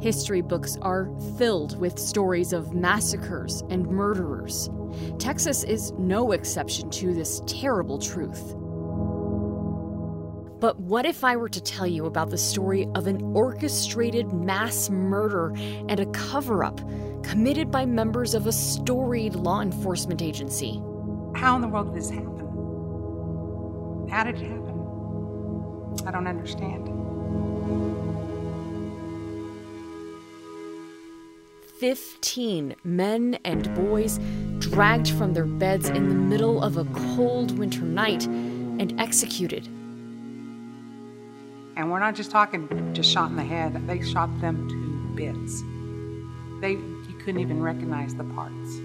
History books are filled with stories of massacres and murderers. Texas is no exception to this terrible truth. But what if I were to tell you about the story of an orchestrated mass murder and a cover up committed by members of a storied law enforcement agency? How in the world did this happen? How did it happen? I don't understand. 15 men and boys dragged from their beds in the middle of a cold winter night and executed. And we're not just talking just shot in the head, they shot them to bits. They you couldn't even recognize the parts.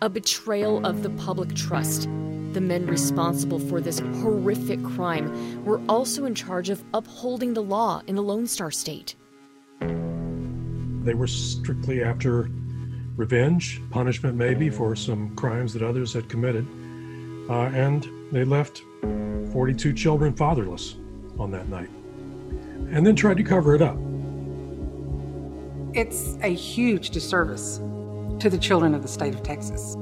A betrayal of the public trust. The men responsible for this horrific crime were also in charge of upholding the law in the Lone Star State. They were strictly after revenge, punishment maybe for some crimes that others had committed. Uh, and they left 42 children fatherless on that night and then tried to cover it up. It's a huge disservice to the children of the state of Texas.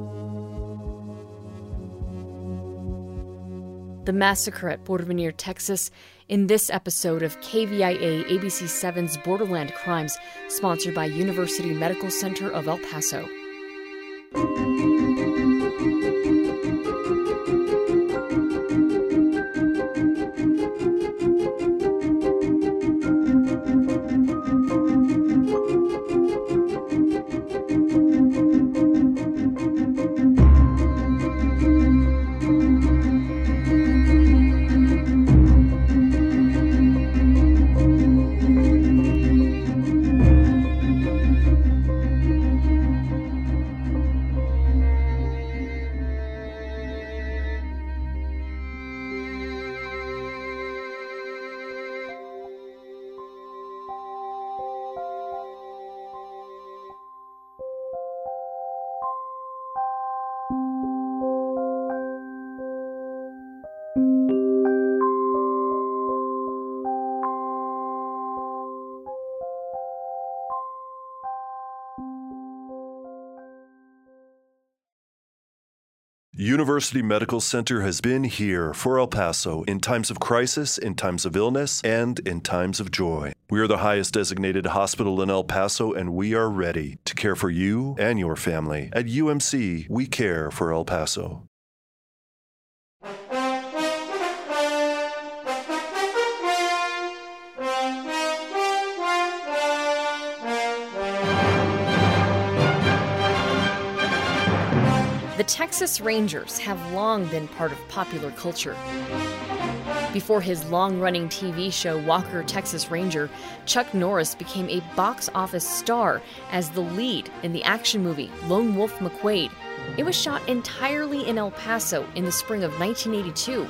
The massacre at Porvenir, Texas, in this episode of KVIA ABC 7's Borderland Crimes, sponsored by University Medical Center of El Paso. University Medical Center has been here for El Paso in times of crisis, in times of illness, and in times of joy. We are the highest designated hospital in El Paso, and we are ready to care for you and your family. At UMC, we care for El Paso. Texas Rangers have long been part of popular culture. Before his long running TV show Walker Texas Ranger, Chuck Norris became a box office star as the lead in the action movie Lone Wolf McQuade. It was shot entirely in El Paso in the spring of 1982.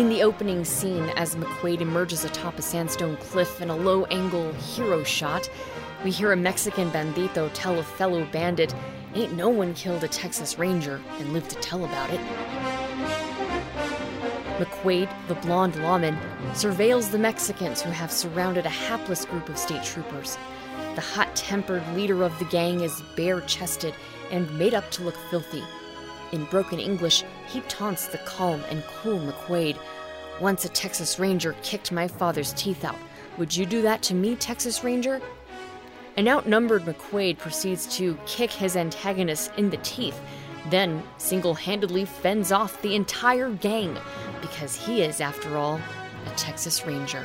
In the opening scene, as McQuade emerges atop a sandstone cliff in a low angle hero shot, we hear a Mexican bandito tell a fellow bandit, Ain't no one killed a Texas Ranger and lived to tell about it. McQuade, the blonde lawman, surveils the Mexicans who have surrounded a hapless group of state troopers. The hot tempered leader of the gang is bare chested and made up to look filthy. In broken English, he taunts the calm and cool McQuade. Once a Texas Ranger kicked my father's teeth out. Would you do that to me, Texas Ranger? An outnumbered McQuade proceeds to kick his antagonist in the teeth, then single handedly fends off the entire gang because he is, after all, a Texas Ranger.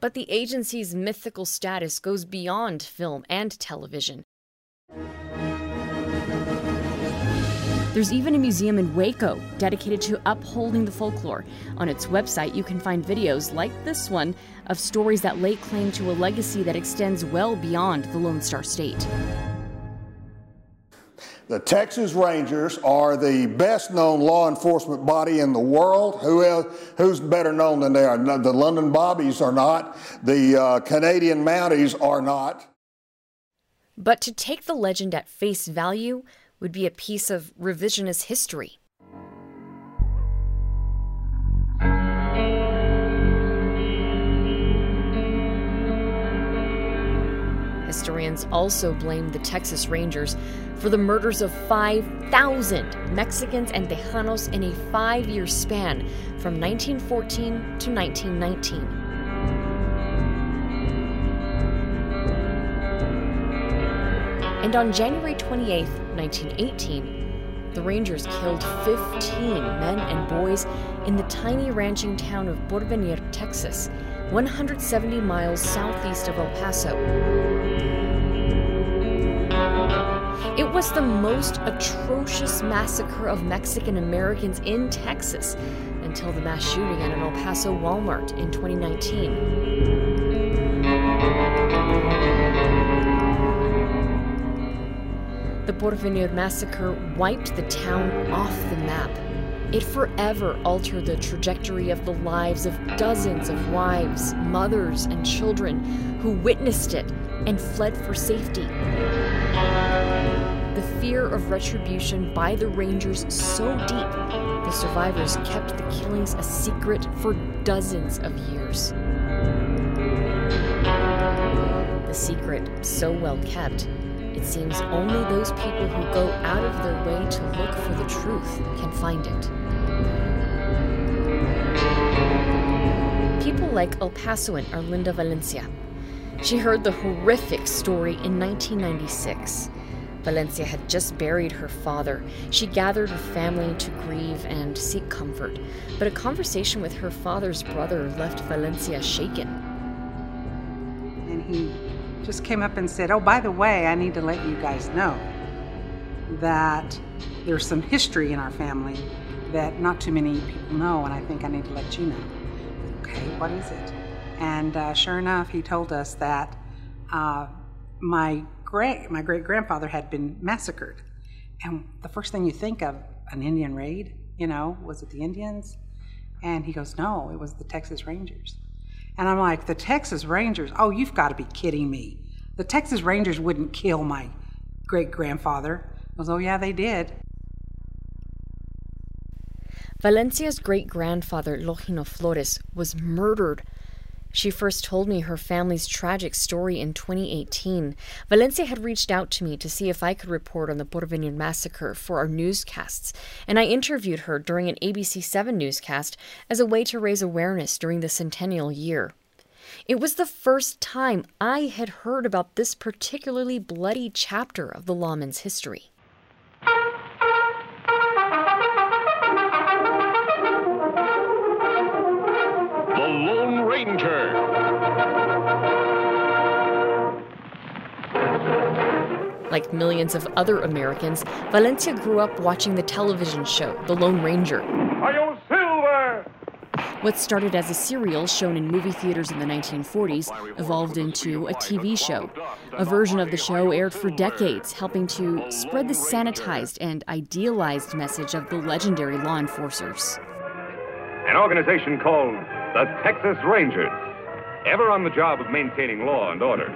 But the agency's mythical status goes beyond film and television. There's even a museum in Waco dedicated to upholding the folklore. On its website, you can find videos like this one of stories that lay claim to a legacy that extends well beyond the Lone Star State. The Texas Rangers are the best known law enforcement body in the world. Who else, who's better known than they are? The London Bobbies are not. The uh, Canadian Mounties are not. But to take the legend at face value, would be a piece of revisionist history. Historians also blame the Texas Rangers for the murders of 5,000 Mexicans and Tejanos in a five year span from 1914 to 1919. And on January 28, 1918, the Rangers killed 15 men and boys in the tiny ranching town of Porvenir, Texas, 170 miles southeast of El Paso. It was the most atrocious massacre of Mexican Americans in Texas until the mass shooting at an El Paso Walmart in 2019. The Porvenir massacre wiped the town off the map. It forever altered the trajectory of the lives of dozens of wives, mothers, and children who witnessed it and fled for safety. The fear of retribution by the Rangers so deep, the survivors kept the killings a secret for dozens of years. The secret so well kept it seems only those people who go out of their way to look for the truth can find it. People like El Pasoan Arlinda Valencia. She heard the horrific story in 1996. Valencia had just buried her father. She gathered her family to grieve and seek comfort, but a conversation with her father's brother left Valencia shaken. And he just came up and said, Oh, by the way, I need to let you guys know that there's some history in our family that not too many people know, and I think I need to let you know. Okay, what is it? And uh, sure enough, he told us that uh, my great my great grandfather had been massacred, and the first thing you think of an Indian raid, you know, was it the Indians? And he goes, No, it was the Texas Rangers. And I'm like, the Texas Rangers? Oh, you've got to be kidding me. The Texas Rangers wouldn't kill my great grandfather. I goes, oh, yeah, they did. Valencia's great grandfather, Longino Flores, was murdered. She first told me her family's tragic story in 2018. Valencia had reached out to me to see if I could report on the Porvenir massacre for our newscasts, and I interviewed her during an ABC 7 newscast as a way to raise awareness during the centennial year. It was the first time I had heard about this particularly bloody chapter of the lawman's history. Ranger. Like millions of other Americans, Valencia grew up watching the television show, The Lone Ranger. What started as a serial shown in movie theaters in the 1940s evolved into a TV show. A version of the show aired for decades, helping to spread the sanitized and idealized message of the legendary law enforcers. An organization called the Texas Rangers. Ever on the job of maintaining law and order,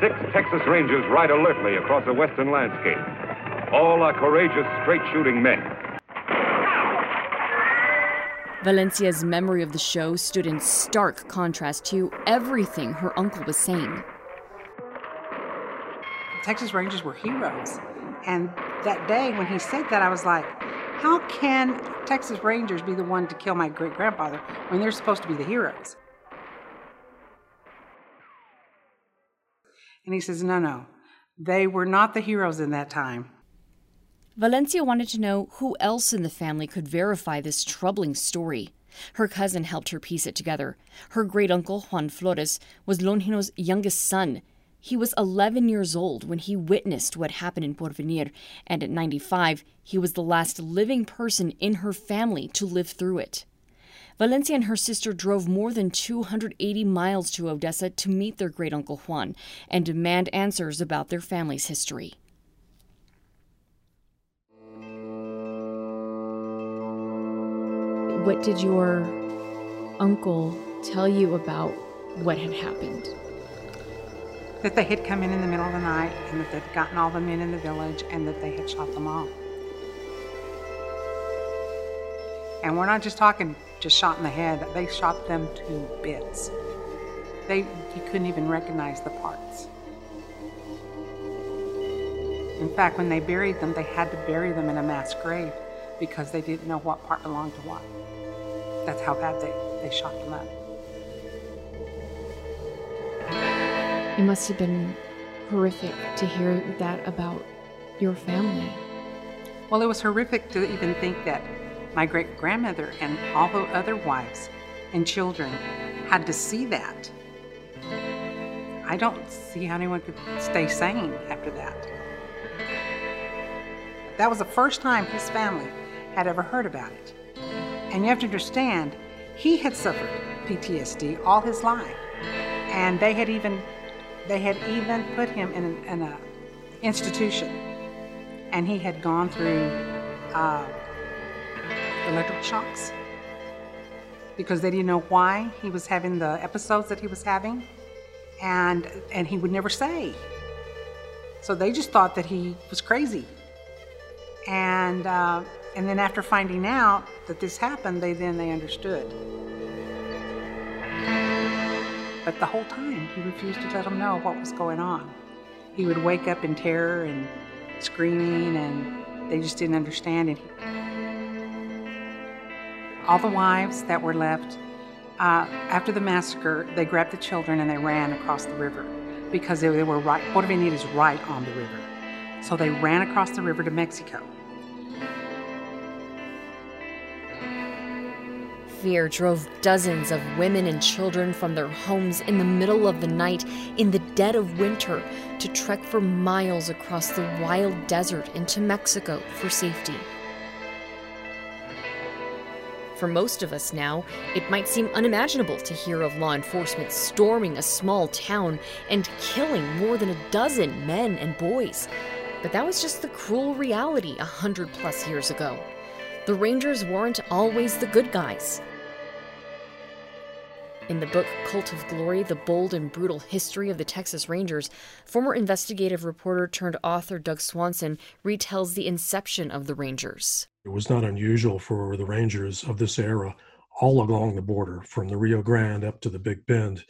six Texas Rangers ride alertly across a western landscape. All are courageous, straight shooting men Valencia's memory of the show stood in stark contrast to everything her uncle was saying. The Texas Rangers were heroes. And that day when he said that, I was like, how can Texas Rangers be the one to kill my great grandfather when they're supposed to be the heroes? And he says, no, no, they were not the heroes in that time. Valencia wanted to know who else in the family could verify this troubling story. Her cousin helped her piece it together. Her great uncle, Juan Flores, was Longino's youngest son. He was 11 years old when he witnessed what happened in Porvenir, and at 95, he was the last living person in her family to live through it. Valencia and her sister drove more than 280 miles to Odessa to meet their great uncle Juan and demand answers about their family's history. What did your uncle tell you about what had happened? That they had come in in the middle of the night and that they'd gotten all the men in the village and that they had shot them all. And we're not just talking just shot in the head, they shot them to bits. They you couldn't even recognize the parts. In fact, when they buried them, they had to bury them in a mass grave because they didn't know what part belonged to what. That's how bad they, they shot them up. It must have been horrific to hear that about your family. Well, it was horrific to even think that my great grandmother and all the other wives and children had to see that. I don't see how anyone could stay sane after that. That was the first time his family had ever heard about it. And you have to understand, he had suffered PTSD all his life. And they had even they had even put him in an in a institution. And he had gone through uh, electric shocks because they didn't know why he was having the episodes that he was having and and he would never say so they just thought that he was crazy and uh, and then after finding out that this happened they then they understood but the whole time he refused to let them know what was going on he would wake up in terror and screaming and they just didn't understand it all the wives that were left uh, after the massacre, they grabbed the children and they ran across the river because they, were right. Porvenir is right on the river, so they ran across the river to Mexico. Fear drove dozens of women and children from their homes in the middle of the night in the dead of winter to trek for miles across the wild desert into Mexico for safety. For most of us now, it might seem unimaginable to hear of law enforcement storming a small town and killing more than a dozen men and boys. But that was just the cruel reality a hundred plus years ago. The Rangers weren't always the good guys. In the book Cult of Glory The Bold and Brutal History of the Texas Rangers, former investigative reporter turned author Doug Swanson retells the inception of the Rangers. It was not unusual for the Rangers of this era, all along the border, from the Rio Grande up to the Big Bend,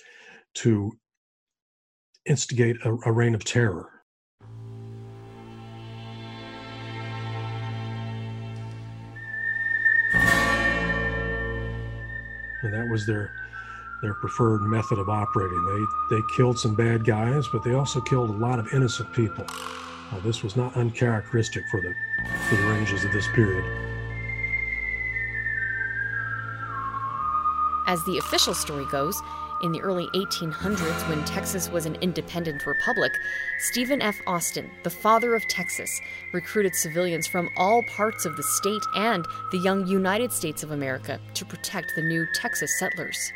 to instigate a, a reign of terror. And that was their their preferred method of operating. They they killed some bad guys, but they also killed a lot of innocent people. Uh, this was not uncharacteristic for the for the Rangers of this period. As the official story goes, in the early 1800s, when Texas was an independent republic, Stephen F. Austin, the father of Texas, recruited civilians from all parts of the state and the young United States of America to protect the new Texas settlers.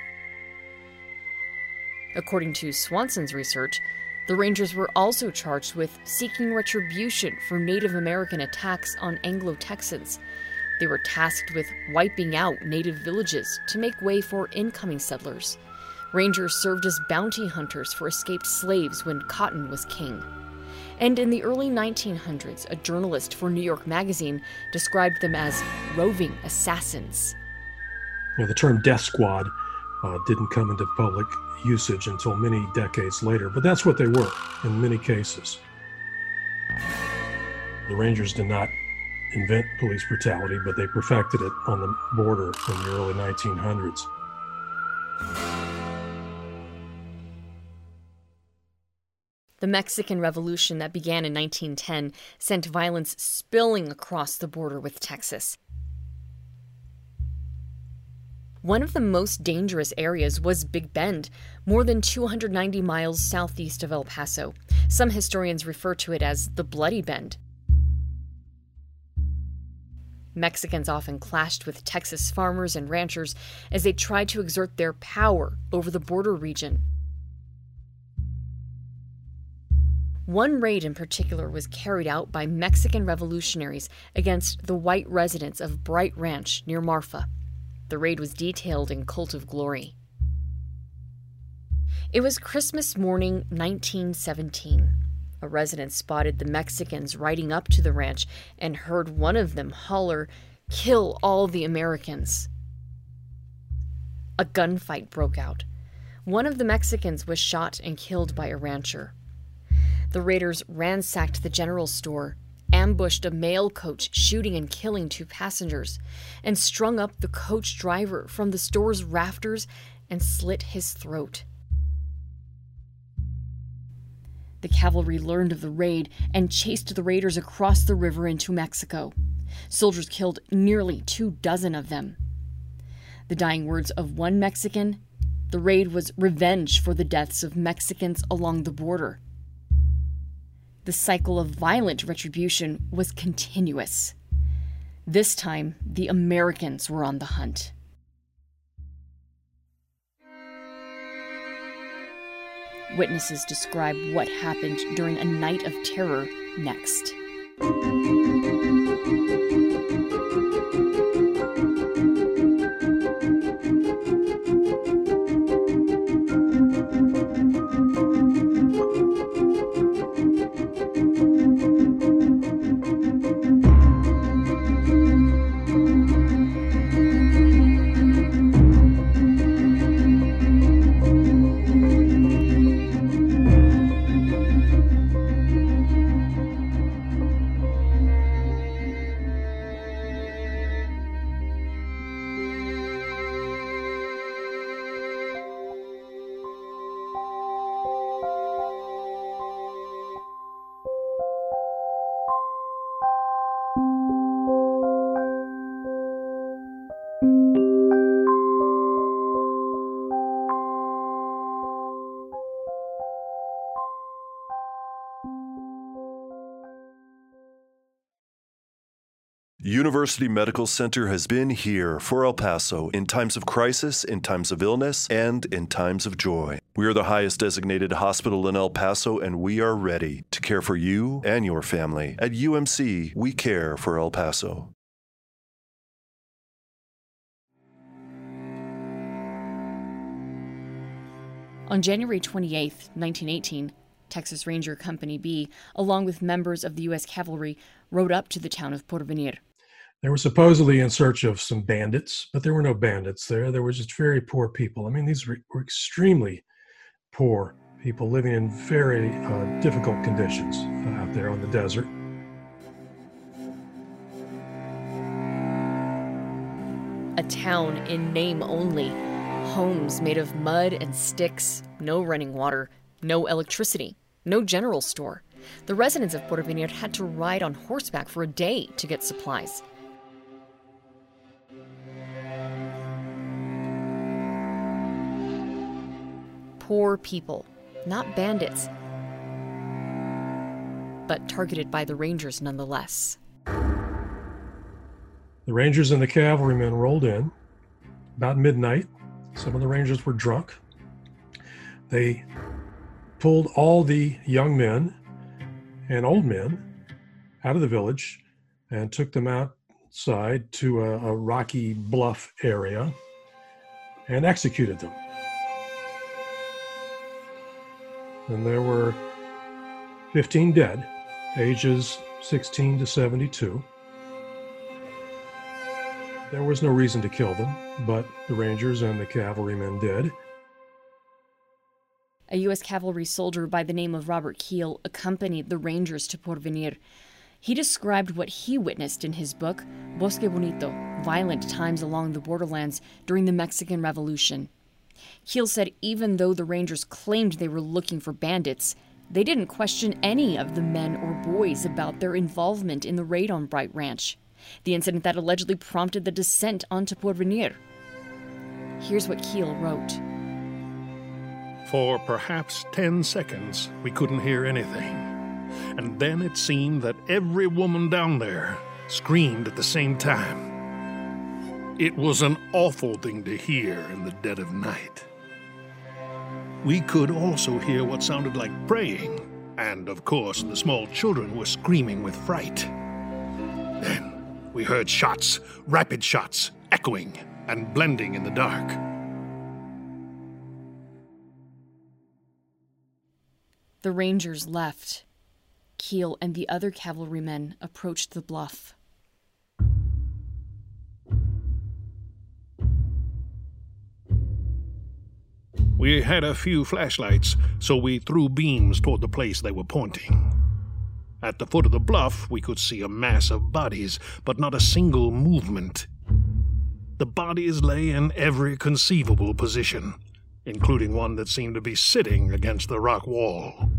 According to Swanson's research, the Rangers were also charged with seeking retribution for Native American attacks on Anglo Texans. They were tasked with wiping out native villages to make way for incoming settlers. Rangers served as bounty hunters for escaped slaves when cotton was king. And in the early 1900s, a journalist for New York Magazine described them as roving assassins. You know, the term death squad uh, didn't come into public usage until many decades later, but that's what they were in many cases. The Rangers did not invent police brutality, but they perfected it on the border in the early 1900s. The Mexican Revolution that began in 1910 sent violence spilling across the border with Texas. One of the most dangerous areas was Big Bend, more than 290 miles southeast of El Paso. Some historians refer to it as the Bloody Bend. Mexicans often clashed with Texas farmers and ranchers as they tried to exert their power over the border region. One raid in particular was carried out by Mexican revolutionaries against the white residents of Bright Ranch near Marfa. The raid was detailed in Cult of Glory. It was Christmas morning 1917. A resident spotted the Mexicans riding up to the ranch and heard one of them holler, Kill all the Americans. A gunfight broke out. One of the Mexicans was shot and killed by a rancher. The raiders ransacked the general store, ambushed a mail coach, shooting and killing two passengers, and strung up the coach driver from the store's rafters and slit his throat. The cavalry learned of the raid and chased the raiders across the river into Mexico. Soldiers killed nearly two dozen of them. The dying words of one Mexican the raid was revenge for the deaths of Mexicans along the border. The cycle of violent retribution was continuous. This time, the Americans were on the hunt. Witnesses describe what happened during a night of terror next. University Medical Center has been here for El Paso in times of crisis, in times of illness, and in times of joy. We are the highest designated hospital in El Paso, and we are ready to care for you and your family. At UMC, we care for El Paso. On January 28, 1918, Texas Ranger Company B, along with members of the U.S. Cavalry, rode up to the town of Porvenir. They were supposedly in search of some bandits, but there were no bandits there. There were just very poor people. I mean, these were, extremely poor people living in very uh, difficult conditions uh, out there on the desert. A town in name only. Homes made of mud and sticks, no running water, no electricity, no general store. The residents of Porvenir had to ride on horseback for a day to get supplies. Poor people, not bandits, but targeted by the Rangers nonetheless. The Rangers and the cavalrymen rolled in about midnight. Some of the Rangers were drunk. They pulled all the young men and old men out of the village and took them outside to a, a rocky bluff area and executed them. And there were 15 dead, ages 16 to 72. There was no reason to kill them, but the Rangers and the cavalrymen did. A U.S. cavalry soldier by the name of Robert Keel accompanied the Rangers to Porvenir. He described what he witnessed in his book, Bosque Bonito Violent Times Along the Borderlands During the Mexican Revolution. Keel said even though the Rangers claimed they were looking for bandits, they didn't question any of the men or boys about their involvement in the raid on Bright Ranch, the incident that allegedly prompted the descent onto Porvenir. Here's what Keel wrote. For perhaps 10 seconds, we couldn't hear anything. And then it seemed that every woman down there screamed at the same time. It was an awful thing to hear in the dead of night. We could also hear what sounded like praying, and of course, the small children were screaming with fright. Then we heard shots, rapid shots, echoing and blending in the dark. The Rangers left. Keel and the other cavalrymen approached the bluff. We had a few flashlights, so we threw beams toward the place they were pointing. At the foot of the bluff, we could see a mass of bodies, but not a single movement. The bodies lay in every conceivable position, including one that seemed to be sitting against the rock wall.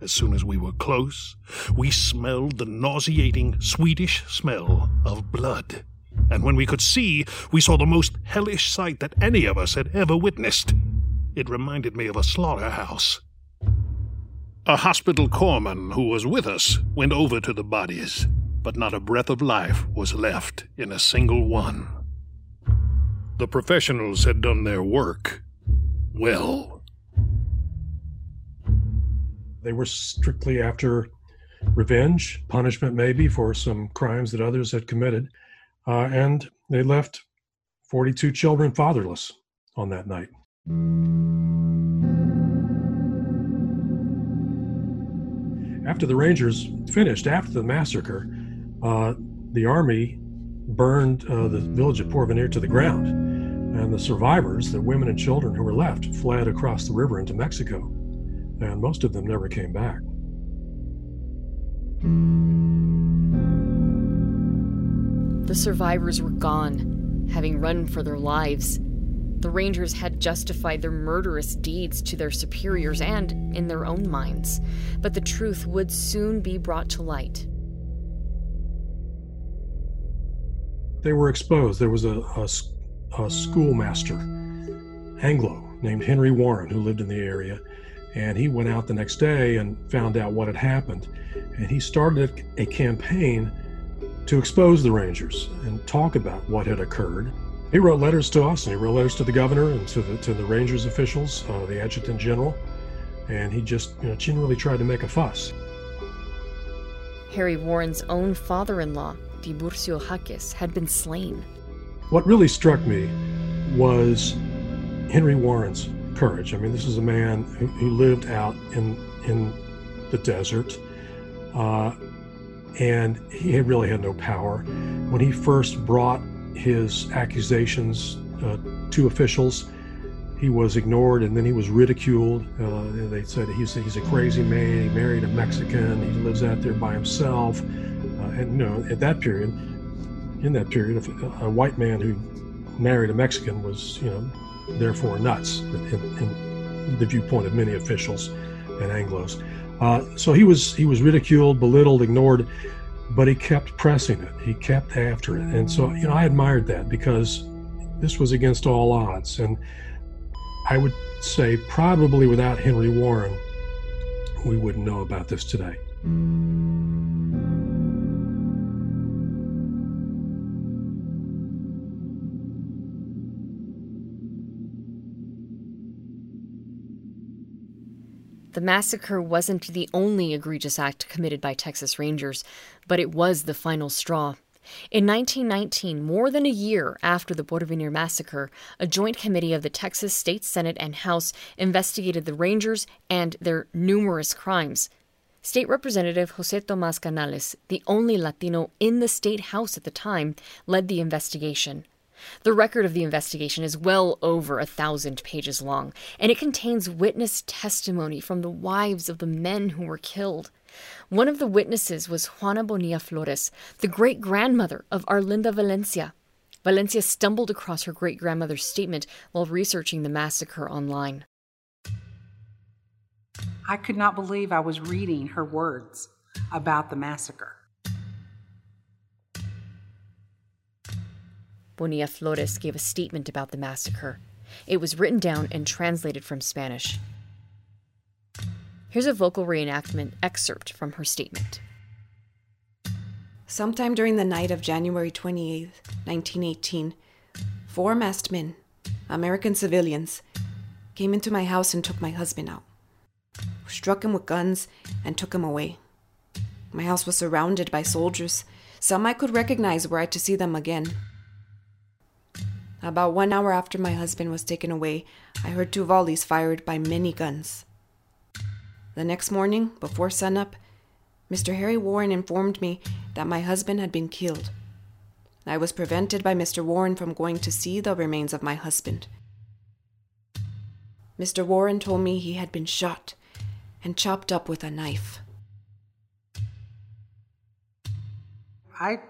As soon as we were close, we smelled the nauseating Swedish smell of blood and when we could see, we saw the most hellish sight that any of us had ever witnessed. It reminded me of a slaughterhouse. A hospital corpsman who was with us went over to the bodies, but not a breath of life was left in a single one. The professionals had done their work well. They were strictly after revenge, punishment maybe for some crimes that others had committed. Uh, and they left 42 children fatherless on that night. After the Rangers finished, after the massacre, uh, the Army burned uh, the village of Porvenir to the ground. And the survivors, the women and children who were left, fled across the river into Mexico. And most of them never came back. The survivors were gone, having run for their lives. The Rangers had justified their murderous deeds to their superiors and in their own minds, but the truth would soon be brought to light. They were exposed. There was a, a, a schoolmaster, Anglo, named Henry Warren, who lived in the area, and he went out the next day and found out what had happened. And he started a campaign to expose the Rangers and talk about what had occurred. He wrote letters to us, and he wrote letters to the governor and to the to the Rangers officials, uh, the adjutant general, and he just you know genuinely tried to make a fuss. Harry Warren's own father-in-law, Tiburcio Jaques, had been slain. What really struck me was Henry Warren's courage. I mean, this is a man who, who lived out in in the desert. Uh, and he really had no power. When he first brought his accusations uh, to officials, he was ignored and then he was ridiculed. Uh, they said he's, he's a crazy man. He married a Mexican. He lives out there by himself. Uh, and you know, at that period, in that period, a, a, white man who married a Mexican was, you know, therefore nuts in, in the viewpoint of many officials and Anglos. Uh, so he was he was ridiculed, belittled, ignored, but he kept pressing it. He kept after it, and so you know I admired that because this was against all odds. And I would say probably without Henry Warren, we wouldn't know about this today. The massacre wasn't the only egregious act committed by Texas Rangers, but it was the final straw. In 1919, more than a year after the Porvenir massacre, a joint committee of the Texas State Senate and House investigated the Rangers and their numerous crimes. State Representative Jose Tomas Canales, the only Latino in the state house at the time, led the investigation. The record of the investigation is well over a thousand pages long, and it contains witness testimony from the wives of the men who were killed. One of the witnesses was Juana Bonilla Flores, the great grandmother of Arlinda Valencia. Valencia stumbled across her great grandmother's statement while researching the massacre online. I could not believe I was reading her words about the massacre. Bonilla Flores gave a statement about the massacre. It was written down and translated from Spanish. Here's a vocal reenactment excerpt from her statement. Sometime during the night of January 28, 1918, four masked men, American civilians, came into my house and took my husband out. Struck him with guns and took him away. My house was surrounded by soldiers. Some I could recognize were I to see them again. About one hour after my husband was taken away, I heard two volleys fired by many guns. The next morning, before sunup, Mr. Harry Warren informed me that my husband had been killed. I was prevented by Mr. Warren from going to see the remains of my husband. Mr. Warren told me he had been shot and chopped up with a knife. I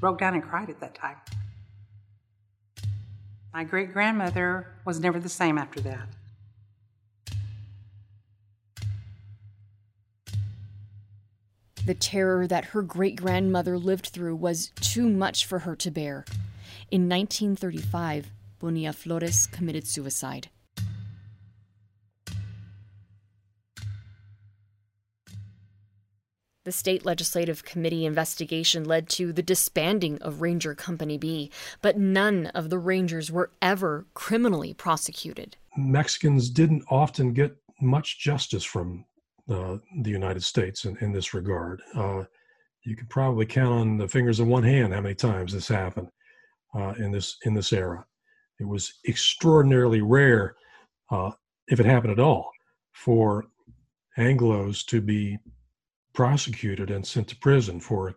broke down and cried at that time. My great grandmother was never the same after that. The terror that her great grandmother lived through was too much for her to bear. In 1935, Bonilla Flores committed suicide. The state legislative committee investigation led to the disbanding of Ranger Company B, but none of the Rangers were ever criminally prosecuted. Mexicans didn't often get much justice from uh, the United States in, in this regard. Uh, you could probably count on the fingers of one hand how many times this happened uh, in this in this era. It was extraordinarily rare, uh, if it happened at all, for Anglo's to be prosecuted and sent to prison for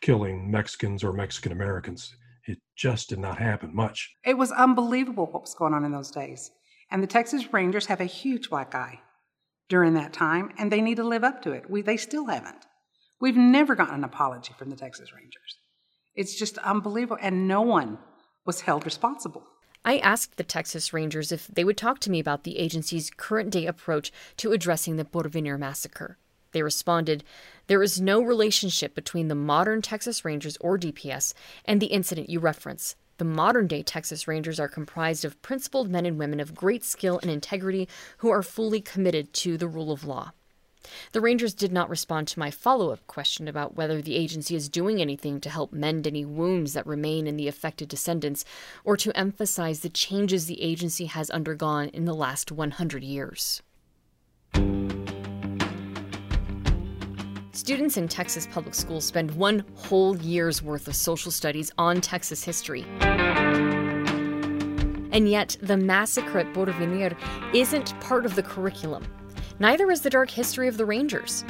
killing Mexicans or Mexican Americans. It just did not happen much. It was unbelievable what was going on in those days. And the Texas Rangers have a huge black eye during that time, and they need to live up to it. We, they still haven't. We've never gotten an apology from the Texas Rangers. It's just unbelievable, and no one was held responsible. I asked the Texas Rangers if they would talk to me about the agency's current day approach to addressing the Porvenir massacre. They responded, There is no relationship between the modern Texas Rangers or DPS and the incident you reference. The modern day Texas Rangers are comprised of principled men and women of great skill and integrity who are fully committed to the rule of law. The Rangers did not respond to my follow up question about whether the agency is doing anything to help mend any wounds that remain in the affected descendants or to emphasize the changes the agency has undergone in the last 100 years. Students in Texas public schools spend one whole year's worth of social studies on Texas history. And yet, the massacre at Porvenir isn't part of the curriculum. Neither is the dark history of the Rangers.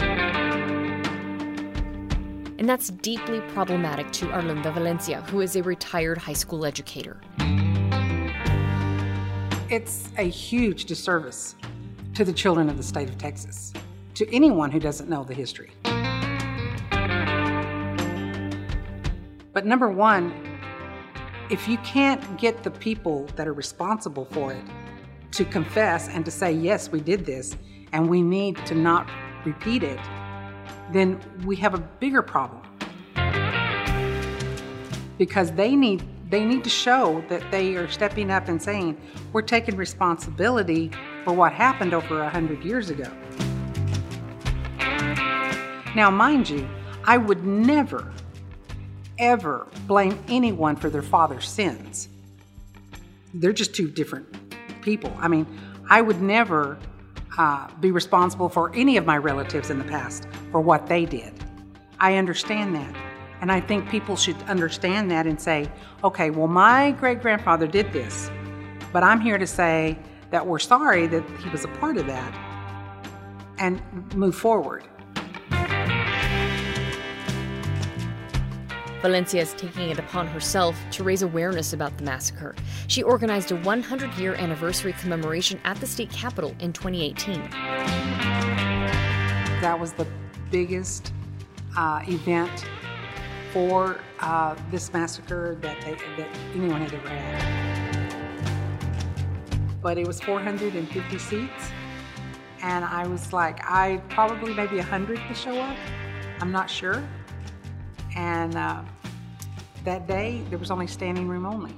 And that's deeply problematic to Arlinda Valencia, who is a retired high school educator. It's a huge disservice to the children of the state of Texas, to anyone who doesn't know the history. But number one, if you can't get the people that are responsible for it to confess and to say, yes, we did this, and we need to not repeat it, then we have a bigger problem. Because they need they need to show that they are stepping up and saying, we're taking responsibility for what happened over a hundred years ago. Now, mind you, I would never ever blame anyone for their father's sins. They're just two different people. I mean, I would never uh, be responsible for any of my relatives in the past for what they did. I understand that. And I think people should understand that and say, okay, well, my great grandfather did this, but I'm here to say that we're sorry that he was a part of that and move forward. Valencia is taking it upon herself to raise awareness about the massacre. She organized a 100 year anniversary commemoration at the state capitol in 2018. That was the biggest uh, event for uh, this massacre that, they, that anyone had ever had. But it was 450 seats, and I was like, I probably maybe 100 to show up. I'm not sure. And uh, that day, there was only standing room only.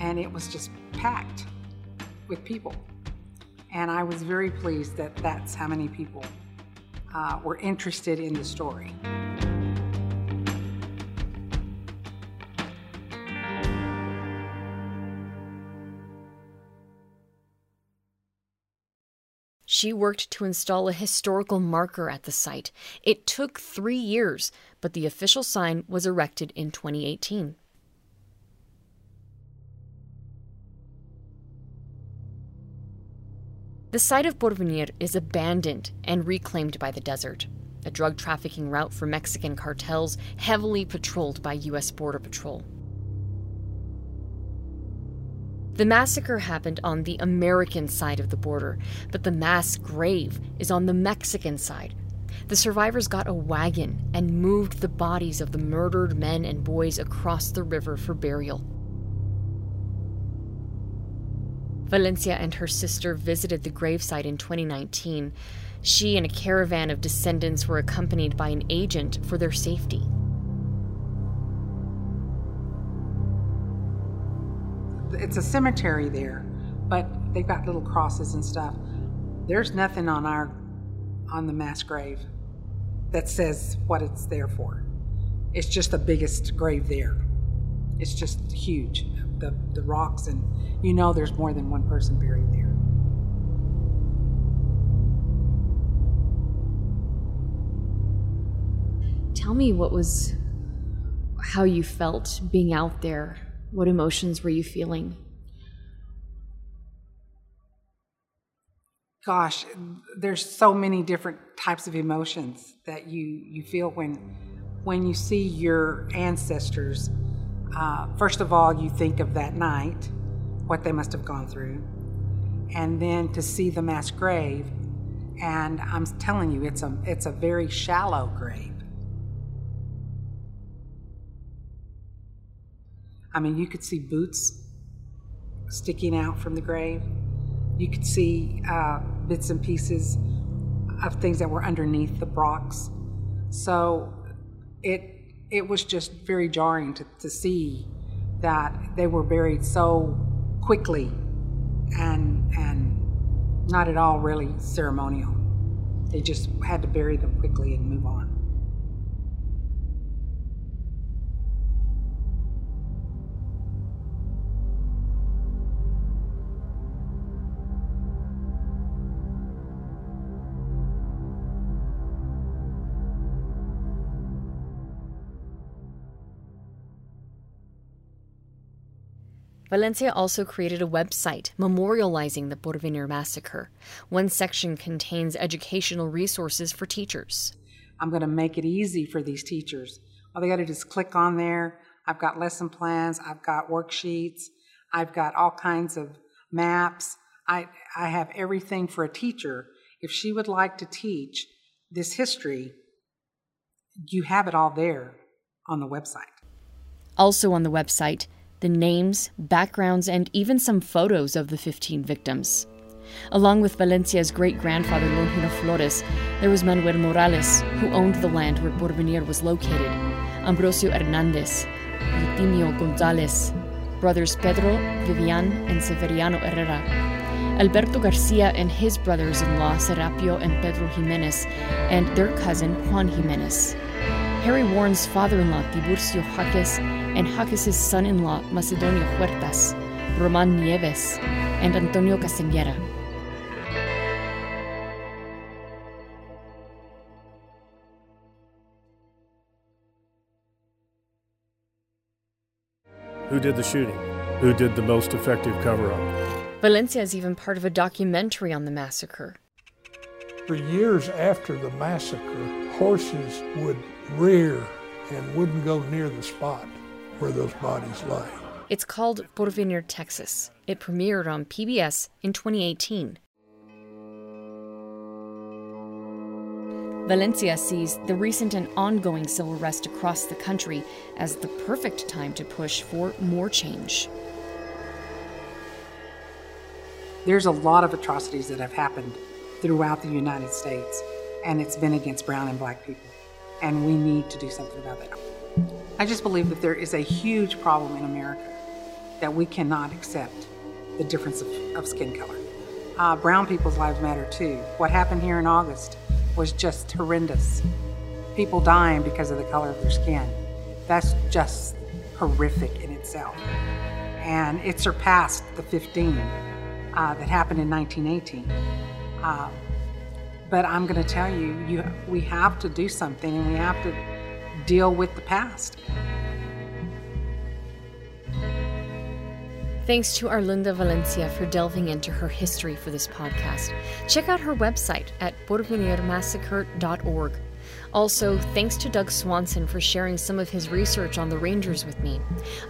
And it was just packed with people. And I was very pleased that that's how many people uh, were interested in the story. She worked to install a historical marker at the site. It took three years, but the official sign was erected in 2018. The site of Porvenir is abandoned and reclaimed by the desert, a drug trafficking route for Mexican cartels heavily patrolled by U.S. Border Patrol. The massacre happened on the American side of the border, but the mass grave is on the Mexican side. The survivors got a wagon and moved the bodies of the murdered men and boys across the river for burial. Valencia and her sister visited the gravesite in 2019. She and a caravan of descendants were accompanied by an agent for their safety. It's a cemetery there, but they've got little crosses and stuff. There's nothing on our on the mass grave that says what it's there for. It's just the biggest grave there. It's just huge. The the rocks and you know there's more than one person buried there. Tell me what was how you felt being out there. What emotions were you feeling? Gosh, there's so many different types of emotions that you you feel when when you see your ancestors. Uh, first of all, you think of that night, what they must have gone through, and then to see the mass grave. And I'm telling you, it's a it's a very shallow grave. I mean, you could see boots sticking out from the grave. You could see uh, bits and pieces of things that were underneath the rocks. So it it was just very jarring to, to see that they were buried so quickly and and not at all really ceremonial. They just had to bury them quickly and move on. Valencia also created a website memorializing the Porvenir massacre. One section contains educational resources for teachers. I'm going to make it easy for these teachers. All they got to do is click on there. I've got lesson plans, I've got worksheets, I've got all kinds of maps. I, I have everything for a teacher. If she would like to teach this history, you have it all there on the website. Also on the website, the names, backgrounds, and even some photos of the 15 victims. Along with Valencia's great grandfather Longino Flores, there was Manuel Morales, who owned the land where Porvenir was located, Ambrosio Hernandez, Eutimio Gonzalez, brothers Pedro, Vivian, and Severiano Herrera, Alberto Garcia and his brothers in law Serapio and Pedro Jimenez, and their cousin Juan Jimenez. Harry Warren's father in law, Tiburcio Jaques, and Jaques' son in law, Macedonio Huertas, Roman Nieves, and Antonio Castañeda. Who did the shooting? Who did the most effective cover up? Valencia is even part of a documentary on the massacre. For years after the massacre, horses would rear and wouldn't go near the spot where those bodies lay. It's called Porvenir, Texas. It premiered on PBS in 2018. Valencia sees the recent and ongoing civil unrest across the country as the perfect time to push for more change. There's a lot of atrocities that have happened throughout the United States, and it's been against brown and black people. And we need to do something about that. I just believe that there is a huge problem in America that we cannot accept the difference of, of skin color. Uh, brown people's lives matter too. What happened here in August was just horrendous. People dying because of the color of their skin. That's just horrific in itself. And it surpassed the 15 uh, that happened in 1918. Uh, but I'm going to tell you, you, we have to do something and we have to deal with the past. Thanks to Arlinda Valencia for delving into her history for this podcast. Check out her website at porvenirmassacre.org. Also, thanks to Doug Swanson for sharing some of his research on the Rangers with me.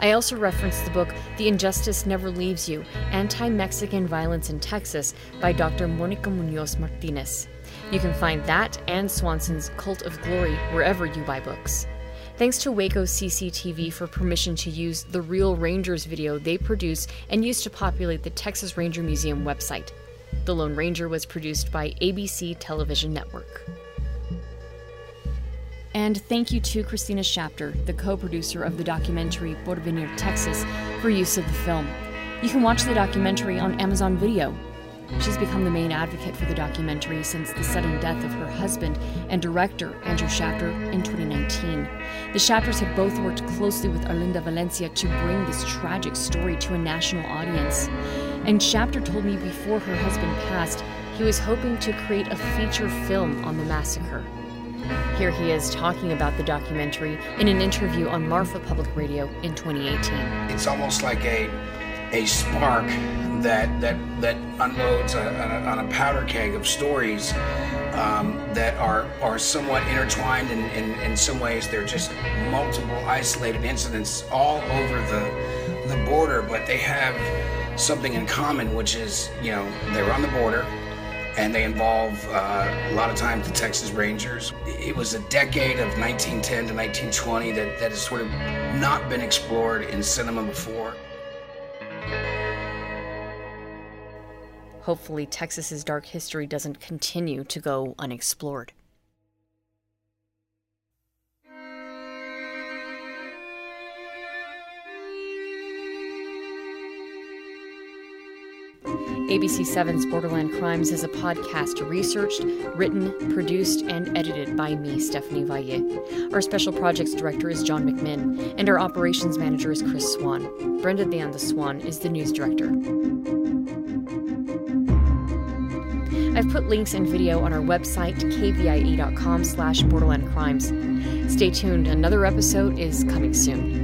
I also referenced the book The Injustice Never Leaves You Anti Mexican Violence in Texas by Dr. Monica Munoz Martinez. You can find that and Swanson's Cult of Glory wherever you buy books. Thanks to Waco CCTV for permission to use the Real Rangers video they produce and use to populate the Texas Ranger Museum website. The Lone Ranger was produced by ABC Television Network. And thank you to Christina Shapter, the co producer of the documentary Porvenir, Texas, for use of the film. You can watch the documentary on Amazon Video. She's become the main advocate for the documentary since the sudden death of her husband and director, Andrew Shapter, in 2019. The Shapters have both worked closely with Arlinda Valencia to bring this tragic story to a national audience. And Shapter told me before her husband passed, he was hoping to create a feature film on the massacre. Here he is talking about the documentary in an interview on Marfa Public Radio in 2018. It's almost like a a spark that that that unloads a, a, on a powder keg of stories um, that are are somewhat intertwined in, in, in some ways they're just multiple isolated incidents all over the the border but they have something in common which is you know they're on the border and they involve uh, a lot of times the Texas Rangers. It was a decade of 1910 to 1920 that, that has sort of not been explored in cinema before. Hopefully, Texas's dark history doesn't continue to go unexplored. ABC7's Borderland Crimes is a podcast researched, written, produced, and edited by me, Stephanie Valle. Our special projects director is John McMinn, and our operations manager is Chris Swan. Brenda De Anda-Swann is the news director. I've put links and video on our website, kvia.com slash borderland crimes. Stay tuned, another episode is coming soon.